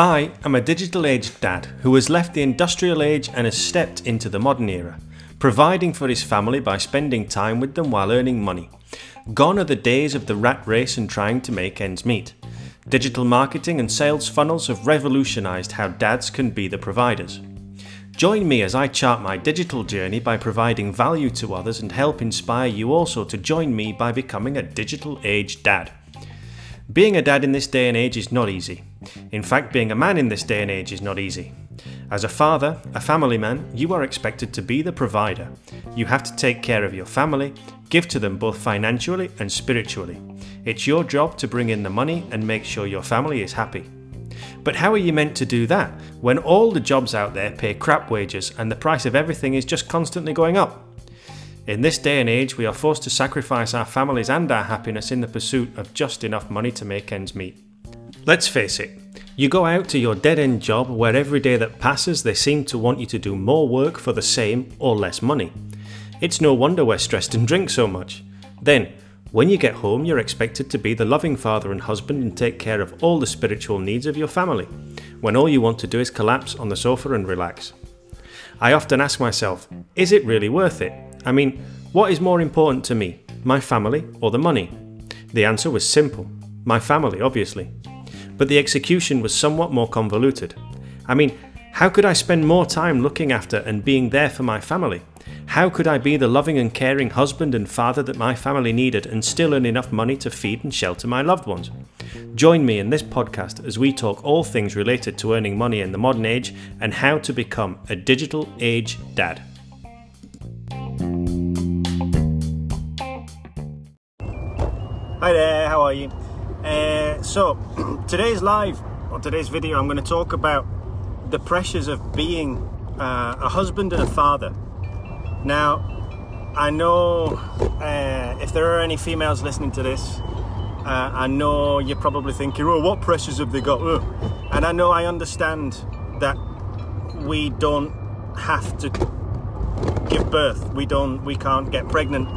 I am a digital age dad who has left the industrial age and has stepped into the modern era, providing for his family by spending time with them while earning money. Gone are the days of the rat race and trying to make ends meet. Digital marketing and sales funnels have revolutionised how dads can be the providers. Join me as I chart my digital journey by providing value to others and help inspire you also to join me by becoming a digital age dad. Being a dad in this day and age is not easy. In fact, being a man in this day and age is not easy. As a father, a family man, you are expected to be the provider. You have to take care of your family, give to them both financially and spiritually. It's your job to bring in the money and make sure your family is happy. But how are you meant to do that when all the jobs out there pay crap wages and the price of everything is just constantly going up? In this day and age, we are forced to sacrifice our families and our happiness in the pursuit of just enough money to make ends meet. Let's face it, you go out to your dead end job where every day that passes they seem to want you to do more work for the same or less money. It's no wonder we're stressed and drink so much. Then, when you get home, you're expected to be the loving father and husband and take care of all the spiritual needs of your family, when all you want to do is collapse on the sofa and relax. I often ask myself, is it really worth it? I mean, what is more important to me, my family or the money? The answer was simple my family, obviously. But the execution was somewhat more convoluted. I mean, how could I spend more time looking after and being there for my family? How could I be the loving and caring husband and father that my family needed and still earn enough money to feed and shelter my loved ones? Join me in this podcast as we talk all things related to earning money in the modern age and how to become a digital age dad. Hi there, how are you? Uh, so, today's live, or today's video, I'm going to talk about the pressures of being uh, a husband and a father. Now, I know uh, if there are any females listening to this, uh, I know you're probably thinking, oh, what pressures have they got? And I know I understand that we don't have to give birth. We don't, we can't get pregnant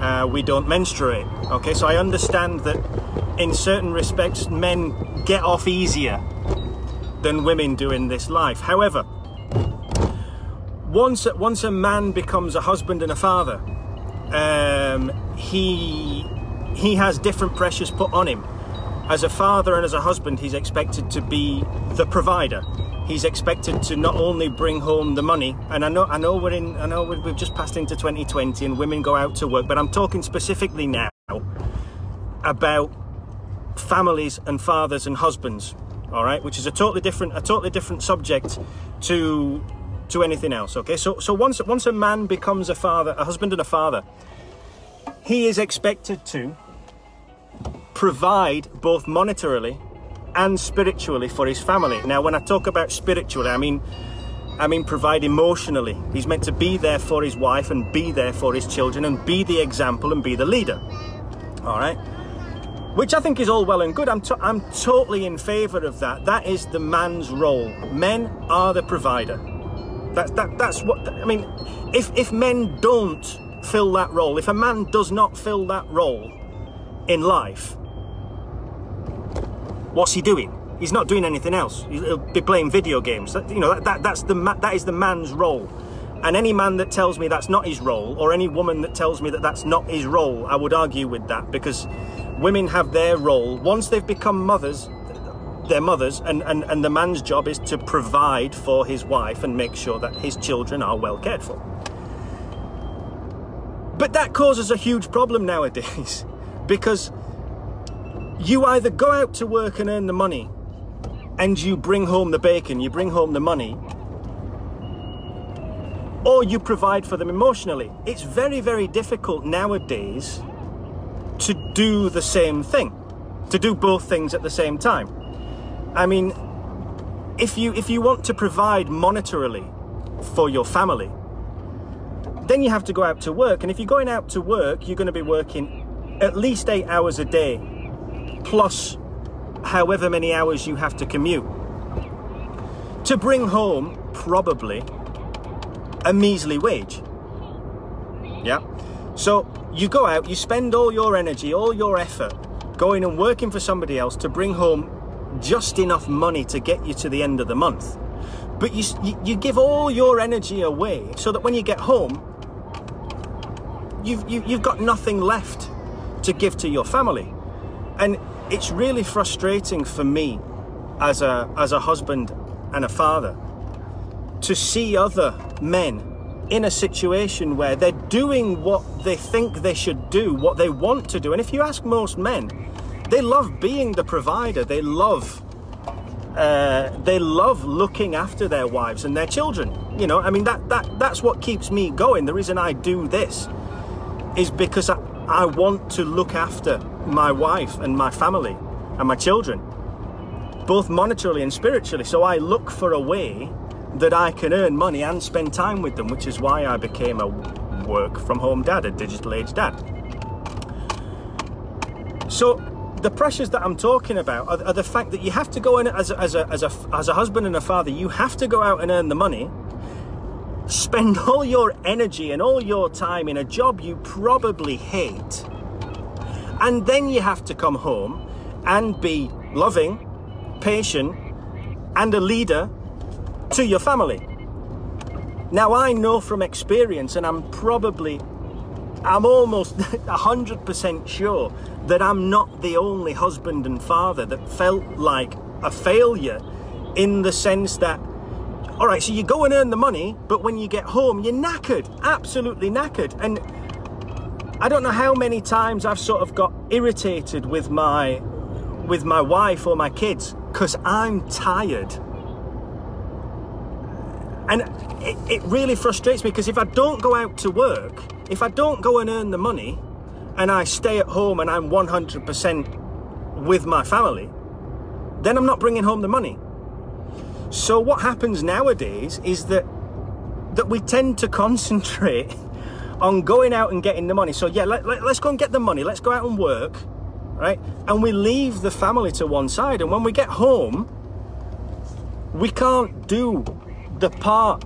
uh, we don't menstruate. Okay, so I understand that in certain respects, men get off easier than women do in this life. However, once once a man becomes a husband and a father, um, he he has different pressures put on him. As a father and as a husband, he's expected to be the provider he's expected to not only bring home the money and I know I know we're in I know we've just passed into 2020 and women go out to work but I'm talking specifically now about families and fathers and husbands all right which is a totally different a totally different subject to to anything else okay so so once once a man becomes a father a husband and a father he is expected to provide both monetarily and spiritually for his family. Now, when I talk about spiritually, I mean, I mean provide emotionally. He's meant to be there for his wife and be there for his children and be the example and be the leader. All right, which I think is all well and good. I'm to- I'm totally in favour of that. That is the man's role. Men are the provider. That's that that's what I mean. If if men don't fill that role, if a man does not fill that role in life, what's he doing? He's not doing anything else. He'll be playing video games. You know, that, that, that's the, that is the man's role. And any man that tells me that's not his role, or any woman that tells me that that's not his role, I would argue with that because women have their role. Once they've become mothers, they're mothers, and, and, and the man's job is to provide for his wife and make sure that his children are well cared for. But that causes a huge problem nowadays because you either go out to work and earn the money and you bring home the bacon, you bring home the money, or you provide for them emotionally. It's very, very difficult nowadays to do the same thing, to do both things at the same time. I mean, if you if you want to provide monetarily for your family, then you have to go out to work. And if you're going out to work, you're going to be working at least eight hours a day plus however many hours you have to commute. To bring home, probably, a measly wage. Yeah? So, you go out, you spend all your energy, all your effort going and working for somebody else to bring home just enough money to get you to the end of the month. But you, you, give all your energy away so that when you get home, you've, you, have you have got nothing left to give to your family. And it's really frustrating for me as a, as a husband and a father to see other men in a situation where they're doing what they think they should do, what they want to do. And if you ask most men, they love being the provider. They love uh, they love looking after their wives and their children. You know, I mean that that that's what keeps me going. The reason I do this is because I, I want to look after my wife and my family and my children, both monetarily and spiritually. So I look for a way that I can earn money and spend time with them, which is why I became a work from home dad, a digital age dad. So the pressures that I'm talking about are, are the fact that you have to go in as a, as, a, as, a, as a husband and a father, you have to go out and earn the money, spend all your energy and all your time in a job you probably hate, and then you have to come home and be loving, patient, and a leader to your family. Now, I know from experience, and I'm probably, I'm almost 100% sure that I'm not the only husband and father that felt like a failure in the sense that, all right, so you go and earn the money, but when you get home, you're knackered, absolutely knackered. And I don't know how many times I've sort of got irritated with my with my wife or my kids because I'm tired and it, it really frustrates me because if I don't go out to work, if I don't go and earn the money, and I stay at home and I'm 100% with my family, then I'm not bringing home the money. So what happens nowadays is that that we tend to concentrate on going out and getting the money. So yeah, let, let, let's go and get the money. Let's go out and work, right? And we leave the family to one side. And when we get home, we can't do the part,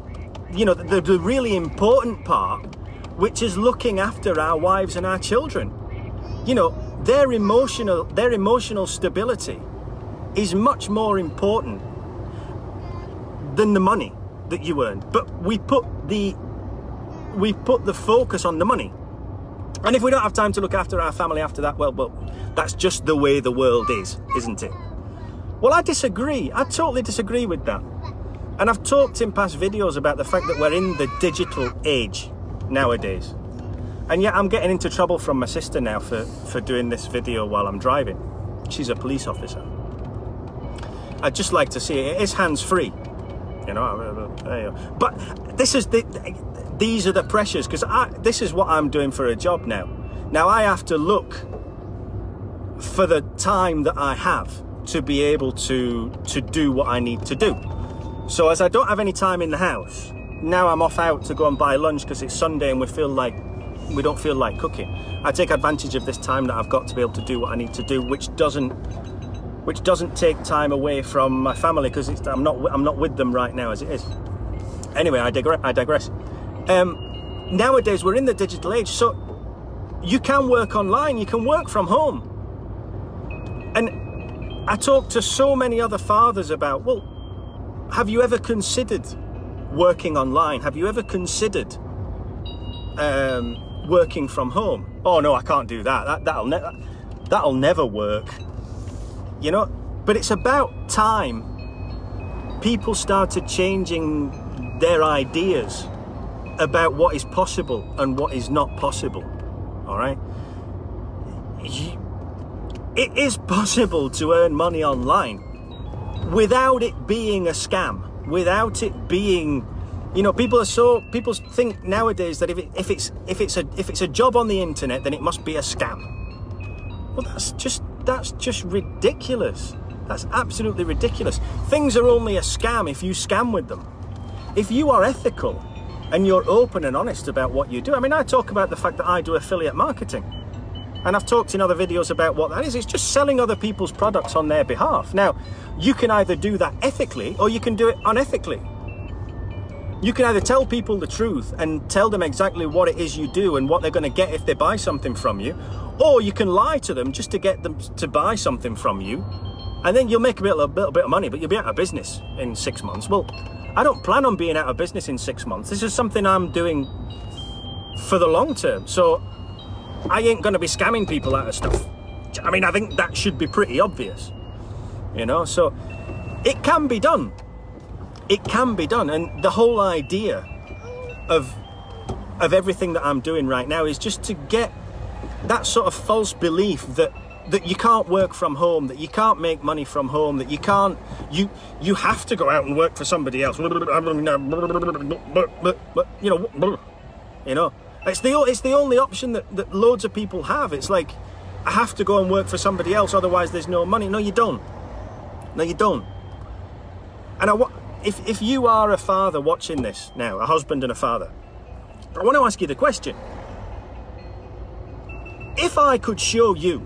you know, the, the really important part, which is looking after our wives and our children. You know, their emotional, their emotional stability is much more important than the money that you earn. But we put the we put the focus on the money. And if we don't have time to look after our family after that, well, well, that's just the way the world is, isn't it? Well, I disagree. I totally disagree with that. And I've talked in past videos about the fact that we're in the digital age nowadays. And yet I'm getting into trouble from my sister now for, for doing this video while I'm driving. She's a police officer. I'd just like to see it. It is hands-free, you know. But this is the, these are the pressures because this is what I'm doing for a job now. Now I have to look for the time that I have to be able to to do what I need to do. So as I don't have any time in the house, now I'm off out to go and buy lunch because it's Sunday and we feel like we don't feel like cooking. I take advantage of this time that I've got to be able to do what I need to do, which doesn't which doesn't take time away from my family because I'm not I'm not with them right now as it is. Anyway, I digress. I digress. Um, nowadays we're in the digital age, so you can work online. You can work from home. And I talk to so many other fathers about well have you ever considered working online? Have you ever considered um, working from home? Oh no, I can't do that. that that'll, ne- that'll never work. You know, but it's about time people started changing their ideas about what is possible and what is not possible. All right? It is possible to earn money online without it being a scam, without it being, you know, people are so people think nowadays that if it, if it's if it's a if it's a job on the internet, then it must be a scam. Well, that's just that's just ridiculous. That's absolutely ridiculous. Things are only a scam if you scam with them. If you are ethical and you're open and honest about what you do. I mean, I talk about the fact that I do affiliate marketing. And I've talked in other videos about what that is. It's just selling other people's products on their behalf. Now, you can either do that ethically or you can do it unethically. You can either tell people the truth and tell them exactly what it is you do and what they're going to get if they buy something from you, or you can lie to them just to get them to buy something from you, and then you'll make a, a little bit of money, but you'll be out of business in six months. Well, I don't plan on being out of business in six months. This is something I'm doing for the long term. So I ain't going to be scamming people out of stuff. I mean, I think that should be pretty obvious, you know. So it can be done. It can be done, and the whole idea of of everything that I'm doing right now is just to get that sort of false belief that that you can't work from home, that you can't make money from home, that you can't you you have to go out and work for somebody else. You know, you know. It's the it's the only option that, that loads of people have. It's like I have to go and work for somebody else, otherwise there's no money. No, you don't. No, you don't. And I, if if you are a father watching this now, a husband and a father, I want to ask you the question: If I could show you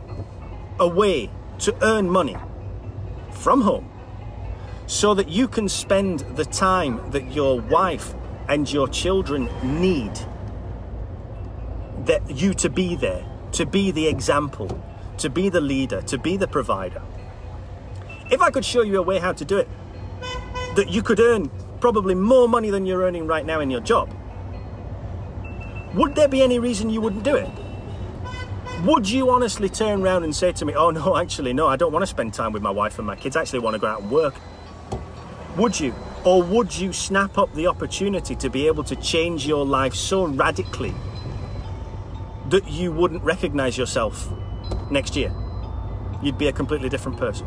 a way to earn money from home, so that you can spend the time that your wife and your children need that you to be there, to be the example, to be the leader, to be the provider. If I could show you a way how to do it, that you could earn probably more money than you're earning right now in your job, would there be any reason you wouldn't do it? Would you honestly turn around and say to me, oh no, actually, no, I don't want to spend time with my wife and my kids, I actually want to go out and work? Would you? Or would you snap up the opportunity to be able to change your life so radically that you wouldn't recognize yourself next year. You'd be a completely different person.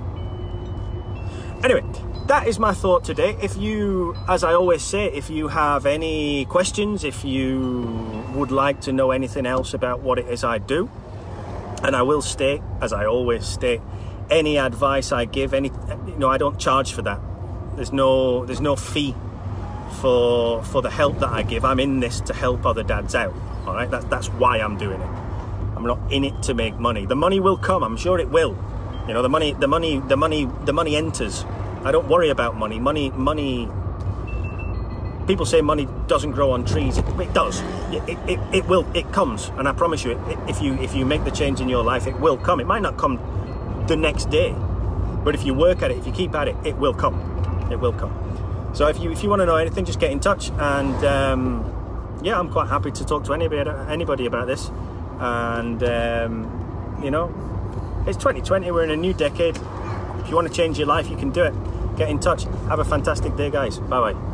Anyway, that is my thought today. If you, as I always say, if you have any questions, if you would like to know anything else about what it is I do, and I will state, as I always state, any advice I give, any, you know, I don't charge for that. There's no, there's no fee for for the help that I give. I'm in this to help other dads out. All right, that's that's why I'm doing it. I'm not in it to make money. The money will come. I'm sure it will. You know, the money, the money, the money, the money enters. I don't worry about money. Money, money. People say money doesn't grow on trees. It, it does. It, it, it, will. It comes, and I promise you, if you if you make the change in your life, it will come. It might not come the next day, but if you work at it, if you keep at it, it will come. It will come. So if you if you want to know anything, just get in touch and. Um, yeah, I'm quite happy to talk to anybody anybody about this. And um, you know, it's 2020. We're in a new decade. If you want to change your life, you can do it. Get in touch. Have a fantastic day, guys. Bye bye.